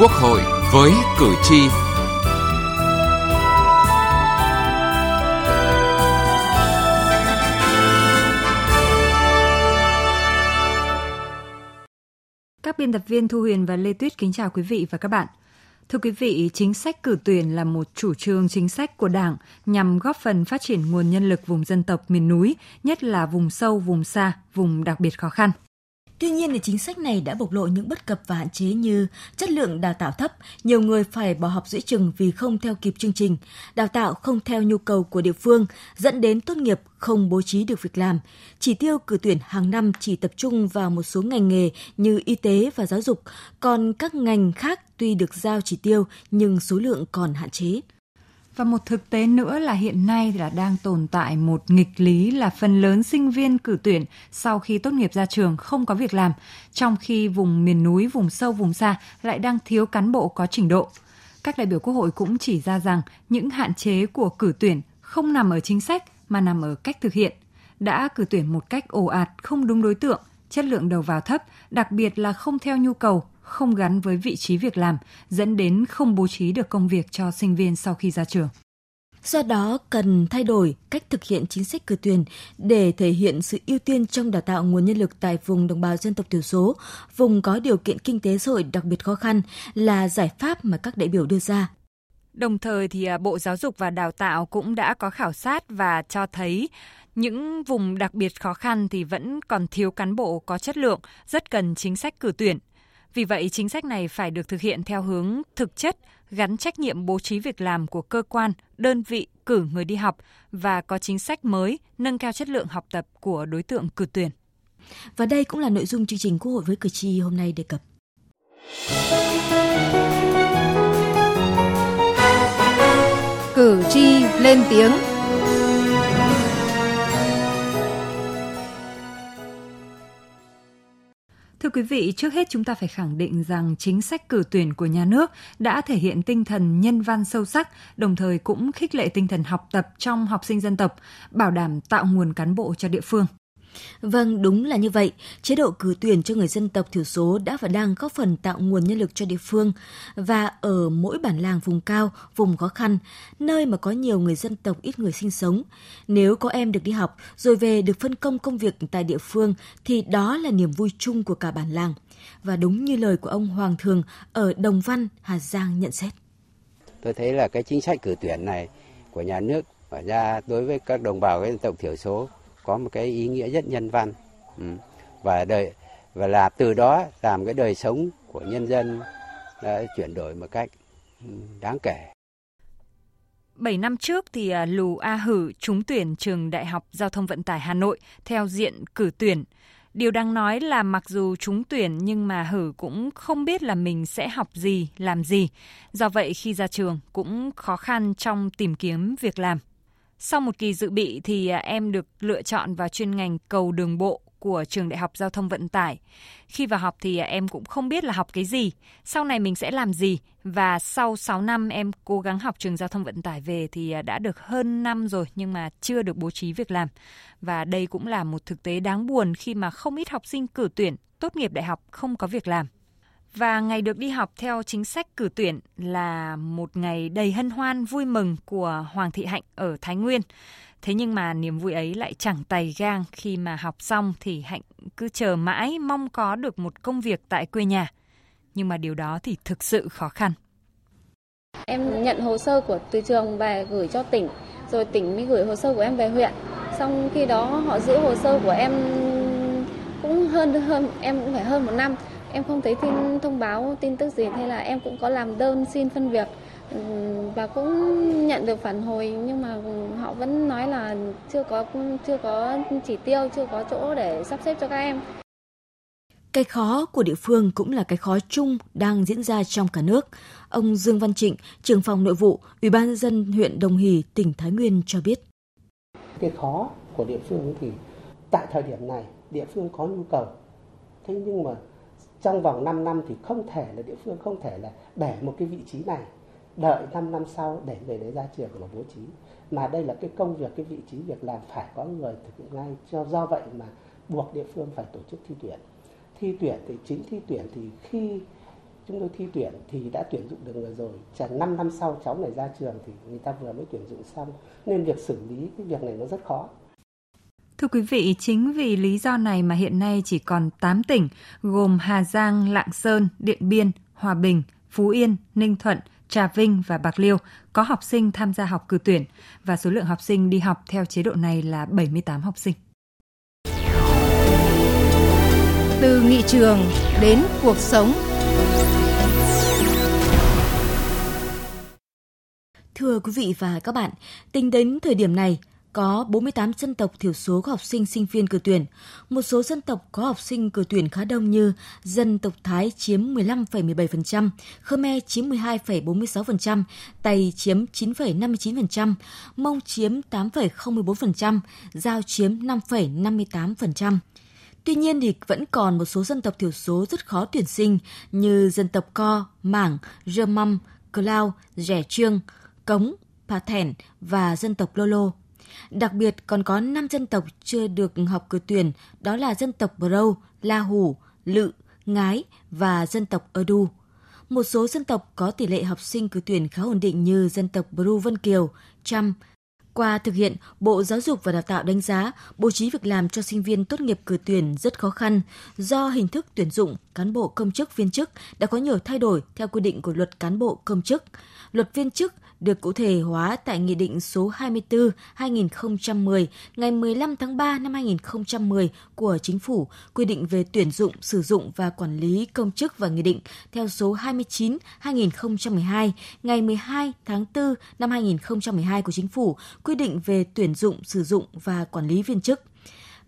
Quốc hội với cử tri. Các biên tập viên Thu Huyền và Lê Tuyết kính chào quý vị và các bạn. Thưa quý vị, chính sách cử tuyển là một chủ trương chính sách của Đảng nhằm góp phần phát triển nguồn nhân lực vùng dân tộc miền núi, nhất là vùng sâu, vùng xa, vùng đặc biệt khó khăn. Tuy nhiên thì chính sách này đã bộc lộ những bất cập và hạn chế như chất lượng đào tạo thấp, nhiều người phải bỏ học giữa chừng vì không theo kịp chương trình, đào tạo không theo nhu cầu của địa phương, dẫn đến tốt nghiệp không bố trí được việc làm. Chỉ tiêu cử tuyển hàng năm chỉ tập trung vào một số ngành nghề như y tế và giáo dục, còn các ngành khác tuy được giao chỉ tiêu nhưng số lượng còn hạn chế. Và một thực tế nữa là hiện nay là đang tồn tại một nghịch lý là phần lớn sinh viên cử tuyển sau khi tốt nghiệp ra trường không có việc làm, trong khi vùng miền núi, vùng sâu, vùng xa lại đang thiếu cán bộ có trình độ. Các đại biểu Quốc hội cũng chỉ ra rằng những hạn chế của cử tuyển không nằm ở chính sách mà nằm ở cách thực hiện. Đã cử tuyển một cách ồ ạt, không đúng đối tượng, chất lượng đầu vào thấp, đặc biệt là không theo nhu cầu, không gắn với vị trí việc làm, dẫn đến không bố trí được công việc cho sinh viên sau khi ra trường. Do đó, cần thay đổi cách thực hiện chính sách cử tuyển để thể hiện sự ưu tiên trong đào tạo nguồn nhân lực tại vùng đồng bào dân tộc thiểu số, vùng có điều kiện kinh tế xã hội đặc biệt khó khăn là giải pháp mà các đại biểu đưa ra. Đồng thời thì à, Bộ Giáo dục và Đào tạo cũng đã có khảo sát và cho thấy những vùng đặc biệt khó khăn thì vẫn còn thiếu cán bộ có chất lượng, rất cần chính sách cử tuyển. Vì vậy, chính sách này phải được thực hiện theo hướng thực chất, gắn trách nhiệm bố trí việc làm của cơ quan, đơn vị cử người đi học và có chính sách mới nâng cao chất lượng học tập của đối tượng cử tuyển. Và đây cũng là nội dung chương trình Quốc hội với cử tri hôm nay đề cập. Cử tri lên tiếng Thưa quý vị, trước hết chúng ta phải khẳng định rằng chính sách cử tuyển của nhà nước đã thể hiện tinh thần nhân văn sâu sắc, đồng thời cũng khích lệ tinh thần học tập trong học sinh dân tộc, bảo đảm tạo nguồn cán bộ cho địa phương. Vâng, đúng là như vậy. Chế độ cử tuyển cho người dân tộc thiểu số đã và đang góp phần tạo nguồn nhân lực cho địa phương và ở mỗi bản làng vùng cao, vùng khó khăn, nơi mà có nhiều người dân tộc ít người sinh sống. Nếu có em được đi học rồi về được phân công công việc tại địa phương thì đó là niềm vui chung của cả bản làng. Và đúng như lời của ông Hoàng Thường ở Đồng Văn, Hà Giang nhận xét. Tôi thấy là cái chính sách cử tuyển này của nhà nước mở ra đối với các đồng bào dân tộc thiểu số có một cái ý nghĩa rất nhân văn ừ. và đời và là từ đó làm cái đời sống của nhân dân đã chuyển đổi một cách ừ, đáng kể. 7 năm trước thì à, Lù A Hử trúng tuyển trường Đại học Giao thông Vận tải Hà Nội theo diện cử tuyển. Điều đáng nói là mặc dù trúng tuyển nhưng mà Hử cũng không biết là mình sẽ học gì, làm gì. Do vậy khi ra trường cũng khó khăn trong tìm kiếm việc làm. Sau một kỳ dự bị thì à, em được lựa chọn vào chuyên ngành cầu đường bộ của trường Đại học Giao thông Vận tải. Khi vào học thì à, em cũng không biết là học cái gì, sau này mình sẽ làm gì và sau 6 năm em cố gắng học trường Giao thông Vận tải về thì à, đã được hơn năm rồi nhưng mà chưa được bố trí việc làm. Và đây cũng là một thực tế đáng buồn khi mà không ít học sinh cử tuyển tốt nghiệp đại học không có việc làm. Và ngày được đi học theo chính sách cử tuyển là một ngày đầy hân hoan vui mừng của Hoàng Thị Hạnh ở Thái Nguyên. Thế nhưng mà niềm vui ấy lại chẳng tày gang khi mà học xong thì Hạnh cứ chờ mãi mong có được một công việc tại quê nhà. Nhưng mà điều đó thì thực sự khó khăn. Em nhận hồ sơ của từ trường về gửi cho tỉnh, rồi tỉnh mới gửi hồ sơ của em về huyện. Xong khi đó họ giữ hồ sơ của em cũng hơn hơn em cũng phải hơn một năm em không thấy tin thông báo tin tức gì hay là em cũng có làm đơn xin phân việc và cũng nhận được phản hồi nhưng mà họ vẫn nói là chưa có chưa có chỉ tiêu chưa có chỗ để sắp xếp cho các em cái khó của địa phương cũng là cái khó chung đang diễn ra trong cả nước. Ông Dương Văn Trịnh, trưởng phòng nội vụ, Ủy ban dân huyện Đồng Hỷ, tỉnh Thái Nguyên cho biết. Cái khó của địa phương thì tại thời điểm này địa phương có nhu cầu. Thế nhưng mà trong vòng 5 năm thì không thể là địa phương không thể là để một cái vị trí này. Đợi 5 năm sau để người đấy ra trường là bố trí. Mà đây là cái công việc, cái vị trí việc làm phải có người thực hiện ngay. Cho do vậy mà buộc địa phương phải tổ chức thi tuyển. Thi tuyển thì, chính thi tuyển thì khi chúng tôi thi tuyển thì đã tuyển dụng được người rồi. Chẳng 5 năm sau cháu này ra trường thì người ta vừa mới tuyển dụng xong. Nên việc xử lý cái việc này nó rất khó. Thưa quý vị, chính vì lý do này mà hiện nay chỉ còn 8 tỉnh gồm Hà Giang, Lạng Sơn, Điện Biên, Hòa Bình, Phú Yên, Ninh Thuận, Trà Vinh và Bạc Liêu có học sinh tham gia học cử tuyển và số lượng học sinh đi học theo chế độ này là 78 học sinh. Từ nghị trường đến cuộc sống. Thưa quý vị và các bạn, tính đến thời điểm này, có 48 dân tộc thiểu số có học sinh sinh viên cử tuyển. Một số dân tộc có học sinh cử tuyển khá đông như dân tộc Thái chiếm 15,17%, Khmer chiếm 12,46%, Tày chiếm 9,59%, Mông chiếm 8,04%, Giao chiếm 5,58%. Tuy nhiên thì vẫn còn một số dân tộc thiểu số rất khó tuyển sinh như dân tộc Co, Mảng, Rơ Măm, Cờ Lao, Rẻ Trương, Cống, Pa Thẻn và dân tộc Lô Lô. Đặc biệt còn có 5 dân tộc chưa được học cử tuyển, đó là dân tộc Brâu, La Hủ, Lự, Ngái và dân tộc Ơ Đu. Một số dân tộc có tỷ lệ học sinh cử tuyển khá ổn định như dân tộc Bru Vân Kiều, Trăm. Qua thực hiện, Bộ Giáo dục và Đào tạo đánh giá bố trí việc làm cho sinh viên tốt nghiệp cử tuyển rất khó khăn do hình thức tuyển dụng cán bộ công chức viên chức đã có nhiều thay đổi theo quy định của luật cán bộ công chức, luật viên chức được cụ thể hóa tại Nghị định số 24-2010 ngày 15 tháng 3 năm 2010 của Chính phủ quy định về tuyển dụng, sử dụng và quản lý công chức và Nghị định theo số 29-2012 ngày 12 tháng 4 năm 2012 của Chính phủ quy định về tuyển dụng, sử dụng và quản lý viên chức.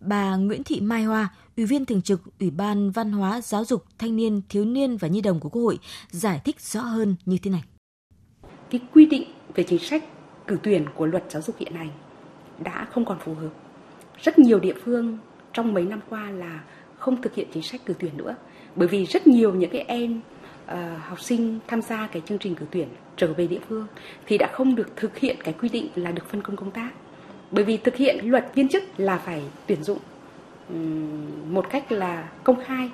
Bà Nguyễn Thị Mai Hoa, Ủy viên Thường trực Ủy ban Văn hóa, Giáo dục, Thanh niên, Thiếu niên và Nhi đồng của Quốc hội giải thích rõ hơn như thế này cái quy định về chính sách cử tuyển của luật giáo dục hiện hành đã không còn phù hợp. Rất nhiều địa phương trong mấy năm qua là không thực hiện chính sách cử tuyển nữa bởi vì rất nhiều những cái em uh, học sinh tham gia cái chương trình cử tuyển trở về địa phương thì đã không được thực hiện cái quy định là được phân công công tác bởi vì thực hiện luật viên chức là phải tuyển dụng um, một cách là công khai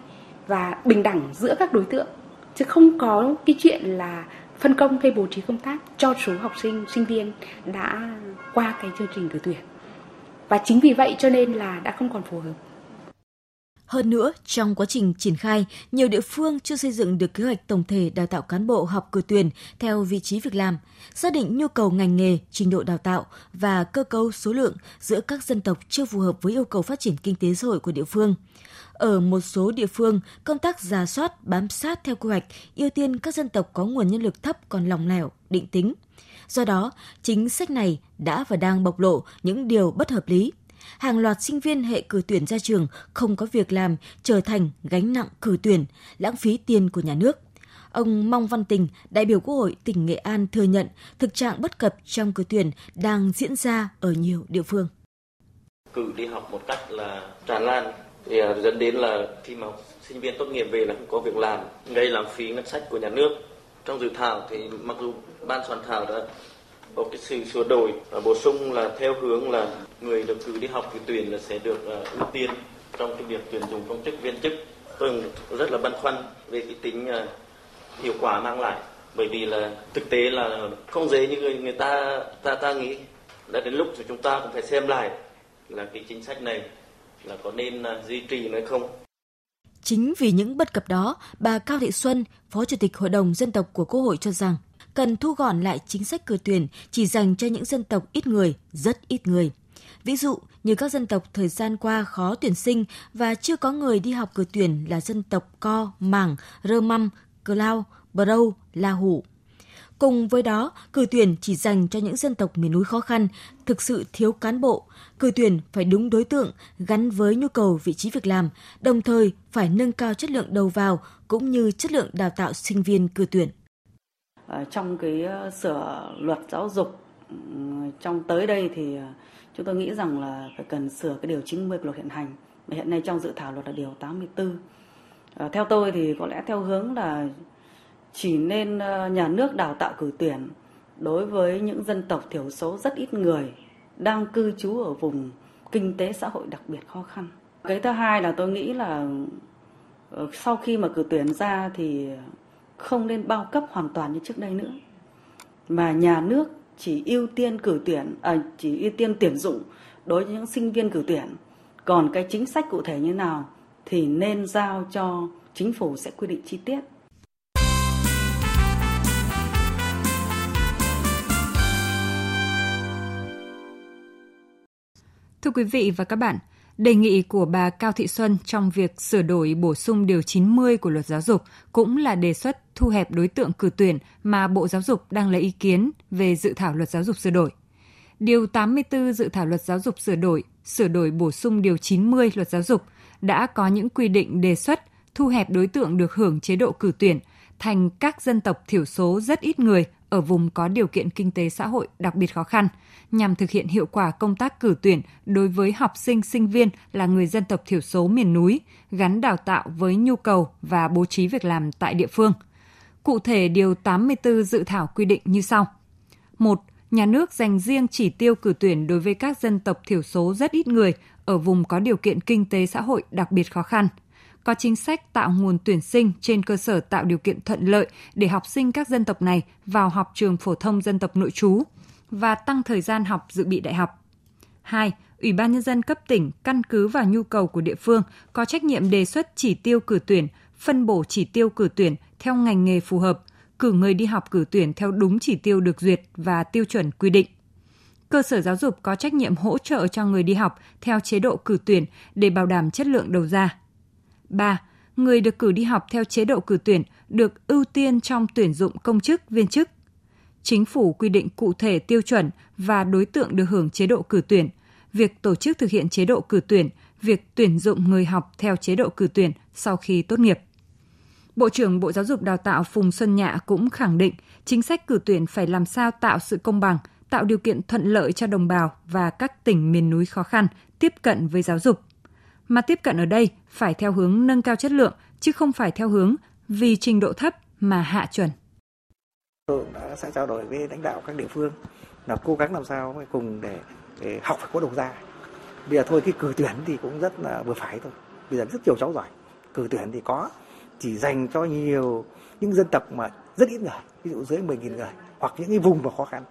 và bình đẳng giữa các đối tượng chứ không có cái chuyện là phân công hay bố trí công tác cho số học sinh sinh viên đã qua cái chương trình cử tuyển và chính vì vậy cho nên là đã không còn phù hợp hơn nữa, trong quá trình triển khai, nhiều địa phương chưa xây dựng được kế hoạch tổng thể đào tạo cán bộ học cử tuyển theo vị trí việc làm, xác định nhu cầu ngành nghề, trình độ đào tạo và cơ cấu số lượng giữa các dân tộc chưa phù hợp với yêu cầu phát triển kinh tế xã hội của địa phương. Ở một số địa phương, công tác giả soát, bám sát theo quy hoạch, ưu tiên các dân tộc có nguồn nhân lực thấp còn lòng lẻo, định tính. Do đó, chính sách này đã và đang bộc lộ những điều bất hợp lý. Hàng loạt sinh viên hệ cử tuyển ra trường không có việc làm trở thành gánh nặng cử tuyển, lãng phí tiền của nhà nước. Ông Mong Văn Tình, đại biểu Quốc hội tỉnh Nghệ An thừa nhận thực trạng bất cập trong cử tuyển đang diễn ra ở nhiều địa phương. Cử đi học một cách là tràn lan thì à, dẫn đến là khi mà sinh viên tốt nghiệp về là không có việc làm gây lãng phí ngân sách của nhà nước. Trong dự thảo thì mặc dù ban soạn thảo đã có cái sự sửa đổi và bổ sung là theo hướng là người được cử đi học thì tuyển là sẽ được uh, ưu tiên trong cái việc tuyển dụng công chức viên chức. Tôi rất là băn khoăn về cái tính uh, hiệu quả mang lại bởi vì là thực tế là không dễ như người người ta ta ta nghĩ. Đã đến lúc thì chúng ta cũng phải xem lại là cái chính sách này là có nên à, duy trì hay không. Chính vì những bất cập đó, bà Cao Thị Xuân, Phó Chủ tịch Hội đồng Dân tộc của Quốc hội cho rằng cần thu gọn lại chính sách cử tuyển chỉ dành cho những dân tộc ít người, rất ít người. Ví dụ như các dân tộc thời gian qua khó tuyển sinh và chưa có người đi học cử tuyển là dân tộc Co, Mảng, Rơ Măm, Cờ Lao, Bờ Râu, La Hủ. Cùng với đó, cử tuyển chỉ dành cho những dân tộc miền núi khó khăn, thực sự thiếu cán bộ. Cử tuyển phải đúng đối tượng, gắn với nhu cầu vị trí việc làm, đồng thời phải nâng cao chất lượng đầu vào cũng như chất lượng đào tạo sinh viên cử tuyển. Ờ, trong cái ờ, sửa luật giáo dục trong tới đây thì ờ, chúng tôi nghĩ rằng là phải cần sửa cái điều 90 của luật hiện hành. Hiện nay trong dự thảo luật là điều 84. Theo tôi thì có lẽ theo hướng là chỉ nên ờ, nhà nước đào tạo cử tuyển. Đối với những dân tộc thiểu số rất ít người đang cư trú ở vùng kinh tế xã hội đặc biệt khó khăn. Cái thứ hai là tôi nghĩ là ờ, sau khi mà cử tuyển ra thì không nên bao cấp hoàn toàn như trước đây nữa. Mà nhà nước chỉ ưu tiên cử tuyển à, chỉ ưu tiên tuyển dụng đối với những sinh viên cử tuyển. Còn cái chính sách cụ thể như nào thì nên giao cho chính phủ sẽ quy định chi tiết. Thưa quý vị và các bạn, đề nghị của bà Cao Thị Xuân trong việc sửa đổi bổ sung điều 90 của luật giáo dục cũng là đề xuất thu hẹp đối tượng cử tuyển mà Bộ Giáo dục đang lấy ý kiến về dự thảo luật giáo dục sửa đổi. Điều 84 dự thảo luật giáo dục sửa đổi, sửa đổi bổ sung điều 90 luật giáo dục đã có những quy định đề xuất thu hẹp đối tượng được hưởng chế độ cử tuyển thành các dân tộc thiểu số rất ít người ở vùng có điều kiện kinh tế xã hội đặc biệt khó khăn, nhằm thực hiện hiệu quả công tác cử tuyển đối với học sinh sinh viên là người dân tộc thiểu số miền núi, gắn đào tạo với nhu cầu và bố trí việc làm tại địa phương. Cụ thể, Điều 84 dự thảo quy định như sau. 1. Nhà nước dành riêng chỉ tiêu cử tuyển đối với các dân tộc thiểu số rất ít người ở vùng có điều kiện kinh tế xã hội đặc biệt khó khăn – có chính sách tạo nguồn tuyển sinh trên cơ sở tạo điều kiện thuận lợi để học sinh các dân tộc này vào học trường phổ thông dân tộc nội trú và tăng thời gian học dự bị đại học. 2. Ủy ban nhân dân cấp tỉnh căn cứ vào nhu cầu của địa phương có trách nhiệm đề xuất chỉ tiêu cử tuyển, phân bổ chỉ tiêu cử tuyển theo ngành nghề phù hợp, cử người đi học cử tuyển theo đúng chỉ tiêu được duyệt và tiêu chuẩn quy định. Cơ sở giáo dục có trách nhiệm hỗ trợ cho người đi học theo chế độ cử tuyển để bảo đảm chất lượng đầu ra. 3. Người được cử đi học theo chế độ cử tuyển được ưu tiên trong tuyển dụng công chức, viên chức. Chính phủ quy định cụ thể tiêu chuẩn và đối tượng được hưởng chế độ cử tuyển, việc tổ chức thực hiện chế độ cử tuyển, việc tuyển dụng người học theo chế độ cử tuyển sau khi tốt nghiệp. Bộ trưởng Bộ Giáo dục Đào tạo Phùng Xuân Nhạ cũng khẳng định chính sách cử tuyển phải làm sao tạo sự công bằng, tạo điều kiện thuận lợi cho đồng bào và các tỉnh miền núi khó khăn tiếp cận với giáo dục mà tiếp cận ở đây phải theo hướng nâng cao chất lượng chứ không phải theo hướng vì trình độ thấp mà hạ chuẩn. Tôi đã sẽ trao đổi với lãnh đạo các địa phương là cố gắng làm sao cùng để, để học phải có đầu ra. Bây giờ thôi cái cử tuyển thì cũng rất là vừa phải thôi. Bây giờ rất nhiều cháu giỏi. Cử tuyển thì có chỉ dành cho nhiều những dân tộc mà rất ít người, ví dụ dưới 10.000 người hoặc những cái vùng mà khó khăn.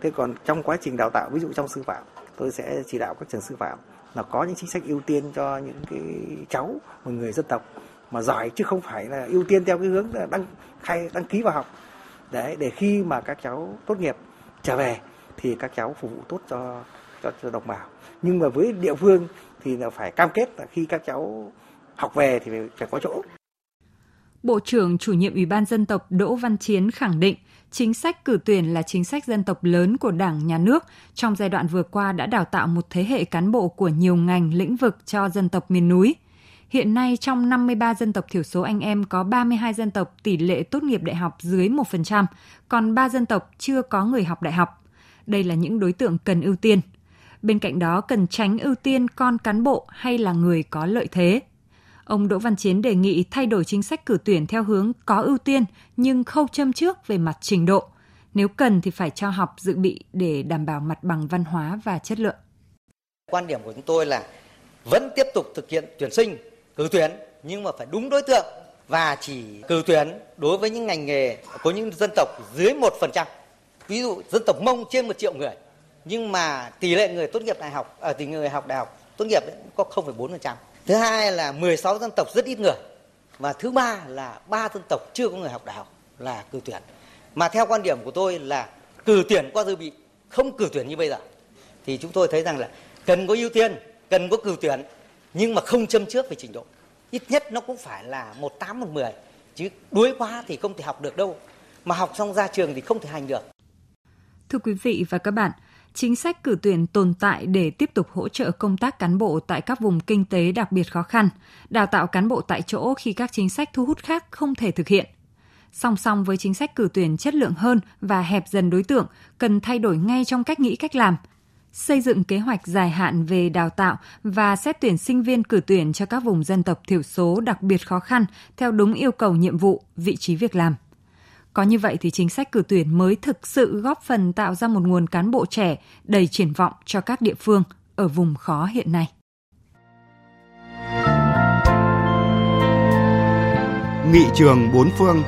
Thế còn trong quá trình đào tạo ví dụ trong sư phạm, tôi sẽ chỉ đạo các trường sư phạm là có những chính sách ưu tiên cho những cái cháu một người dân tộc mà giỏi chứ không phải là ưu tiên theo cái hướng là đăng khai đăng ký vào học. Để để khi mà các cháu tốt nghiệp trở về thì các cháu phục vụ tốt cho cho, cho đồng bào. Nhưng mà với địa phương thì là phải cam kết là khi các cháu học về thì phải có chỗ. Bộ trưởng chủ nhiệm Ủy ban dân tộc Đỗ Văn Chiến khẳng định chính sách cử tuyển là chính sách dân tộc lớn của Đảng, Nhà nước. Trong giai đoạn vừa qua đã đào tạo một thế hệ cán bộ của nhiều ngành, lĩnh vực cho dân tộc miền núi. Hiện nay trong 53 dân tộc thiểu số anh em có 32 dân tộc tỷ lệ tốt nghiệp đại học dưới 1%, còn 3 dân tộc chưa có người học đại học. Đây là những đối tượng cần ưu tiên. Bên cạnh đó cần tránh ưu tiên con cán bộ hay là người có lợi thế. Ông Đỗ Văn Chiến đề nghị thay đổi chính sách cử tuyển theo hướng có ưu tiên nhưng khâu châm trước về mặt trình độ. Nếu cần thì phải cho học dự bị để đảm bảo mặt bằng văn hóa và chất lượng. Quan điểm của chúng tôi là vẫn tiếp tục thực hiện tuyển sinh, cử tuyển nhưng mà phải đúng đối tượng và chỉ cử tuyển đối với những ngành nghề có những dân tộc dưới 1%. Ví dụ dân tộc Mông trên 1 triệu người nhưng mà tỷ lệ người tốt nghiệp đại học ở à, tỷ người học đại học tốt nghiệp có 0,4%. Thứ hai là 16 dân tộc rất ít người. Và thứ ba là ba dân tộc chưa có người học đại học là cử tuyển. Mà theo quan điểm của tôi là cử tuyển qua dự bị, không cử tuyển như bây giờ. Thì chúng tôi thấy rằng là cần có ưu tiên, cần có cử tuyển nhưng mà không châm trước về trình độ. Ít nhất nó cũng phải là một tám một mười chứ đuối quá thì không thể học được đâu. Mà học xong ra trường thì không thể hành được. Thưa quý vị và các bạn, chính sách cử tuyển tồn tại để tiếp tục hỗ trợ công tác cán bộ tại các vùng kinh tế đặc biệt khó khăn, đào tạo cán bộ tại chỗ khi các chính sách thu hút khác không thể thực hiện. Song song với chính sách cử tuyển chất lượng hơn và hẹp dần đối tượng, cần thay đổi ngay trong cách nghĩ cách làm, xây dựng kế hoạch dài hạn về đào tạo và xét tuyển sinh viên cử tuyển cho các vùng dân tộc thiểu số đặc biệt khó khăn theo đúng yêu cầu nhiệm vụ, vị trí việc làm. Có như vậy thì chính sách cử tuyển mới thực sự góp phần tạo ra một nguồn cán bộ trẻ đầy triển vọng cho các địa phương ở vùng khó hiện nay. Nghị trường bốn phương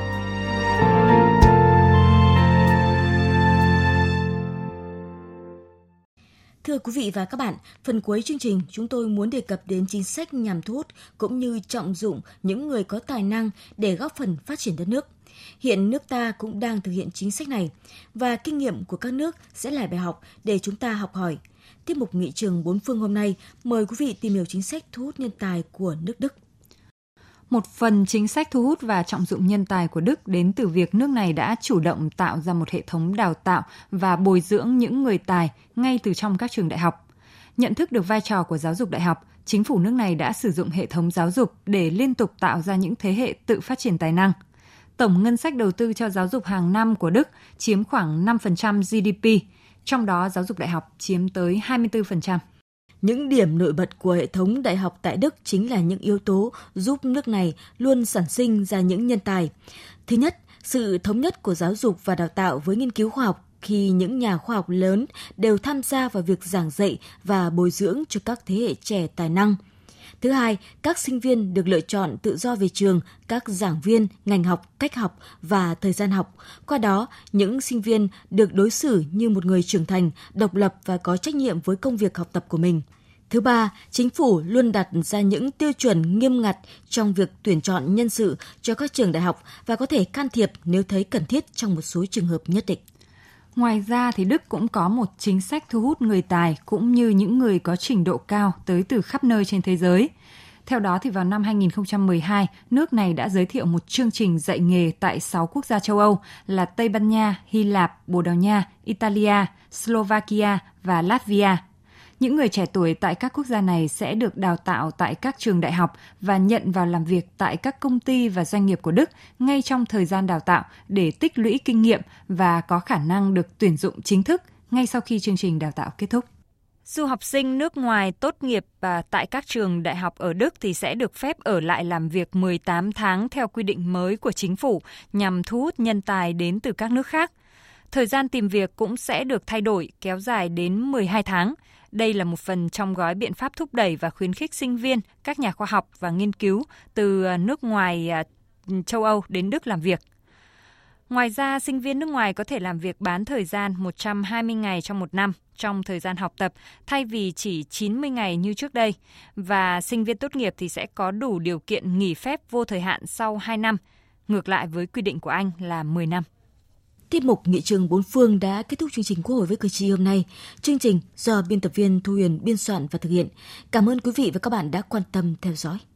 Thưa quý vị và các bạn, phần cuối chương trình chúng tôi muốn đề cập đến chính sách nhằm thu hút cũng như trọng dụng những người có tài năng để góp phần phát triển đất nước. Hiện nước ta cũng đang thực hiện chính sách này và kinh nghiệm của các nước sẽ là bài học để chúng ta học hỏi. Tiếp mục nghị trường bốn phương hôm nay mời quý vị tìm hiểu chính sách thu hút nhân tài của nước Đức. Một phần chính sách thu hút và trọng dụng nhân tài của Đức đến từ việc nước này đã chủ động tạo ra một hệ thống đào tạo và bồi dưỡng những người tài ngay từ trong các trường đại học. Nhận thức được vai trò của giáo dục đại học, chính phủ nước này đã sử dụng hệ thống giáo dục để liên tục tạo ra những thế hệ tự phát triển tài năng. Tổng ngân sách đầu tư cho giáo dục hàng năm của Đức chiếm khoảng 5% GDP, trong đó giáo dục đại học chiếm tới 24%. Những điểm nổi bật của hệ thống đại học tại Đức chính là những yếu tố giúp nước này luôn sản sinh ra những nhân tài. Thứ nhất, sự thống nhất của giáo dục và đào tạo với nghiên cứu khoa học khi những nhà khoa học lớn đều tham gia vào việc giảng dạy và bồi dưỡng cho các thế hệ trẻ tài năng – Thứ hai, các sinh viên được lựa chọn tự do về trường, các giảng viên, ngành học, cách học và thời gian học. Qua đó, những sinh viên được đối xử như một người trưởng thành, độc lập và có trách nhiệm với công việc học tập của mình. Thứ ba, chính phủ luôn đặt ra những tiêu chuẩn nghiêm ngặt trong việc tuyển chọn nhân sự cho các trường đại học và có thể can thiệp nếu thấy cần thiết trong một số trường hợp nhất định. Ngoài ra thì Đức cũng có một chính sách thu hút người tài cũng như những người có trình độ cao tới từ khắp nơi trên thế giới. Theo đó thì vào năm 2012, nước này đã giới thiệu một chương trình dạy nghề tại 6 quốc gia châu Âu là Tây Ban Nha, Hy Lạp, Bồ Đào Nha, Italia, Slovakia và Latvia – những người trẻ tuổi tại các quốc gia này sẽ được đào tạo tại các trường đại học và nhận vào làm việc tại các công ty và doanh nghiệp của Đức ngay trong thời gian đào tạo để tích lũy kinh nghiệm và có khả năng được tuyển dụng chính thức ngay sau khi chương trình đào tạo kết thúc. Du học sinh nước ngoài tốt nghiệp và tại các trường đại học ở Đức thì sẽ được phép ở lại làm việc 18 tháng theo quy định mới của chính phủ nhằm thu hút nhân tài đến từ các nước khác. Thời gian tìm việc cũng sẽ được thay đổi kéo dài đến 12 tháng. Đây là một phần trong gói biện pháp thúc đẩy và khuyến khích sinh viên, các nhà khoa học và nghiên cứu từ à, nước ngoài à, châu Âu đến Đức làm việc. Ngoài ra, sinh viên nước ngoài có thể làm việc bán thời gian 120 ngày trong một năm trong thời gian học tập thay vì chỉ 90 ngày như trước đây. Và sinh viên tốt nghiệp thì sẽ có đủ điều kiện nghỉ phép vô thời hạn sau 2 năm, ngược lại với quy định của Anh là 10 năm. Tiết mục Nghị trường bốn phương đã kết thúc chương trình Quốc hội với cử tri hôm nay. Chương trình do biên tập viên Thu Huyền biên soạn và thực hiện. Cảm ơn quý vị và các bạn đã quan tâm theo dõi.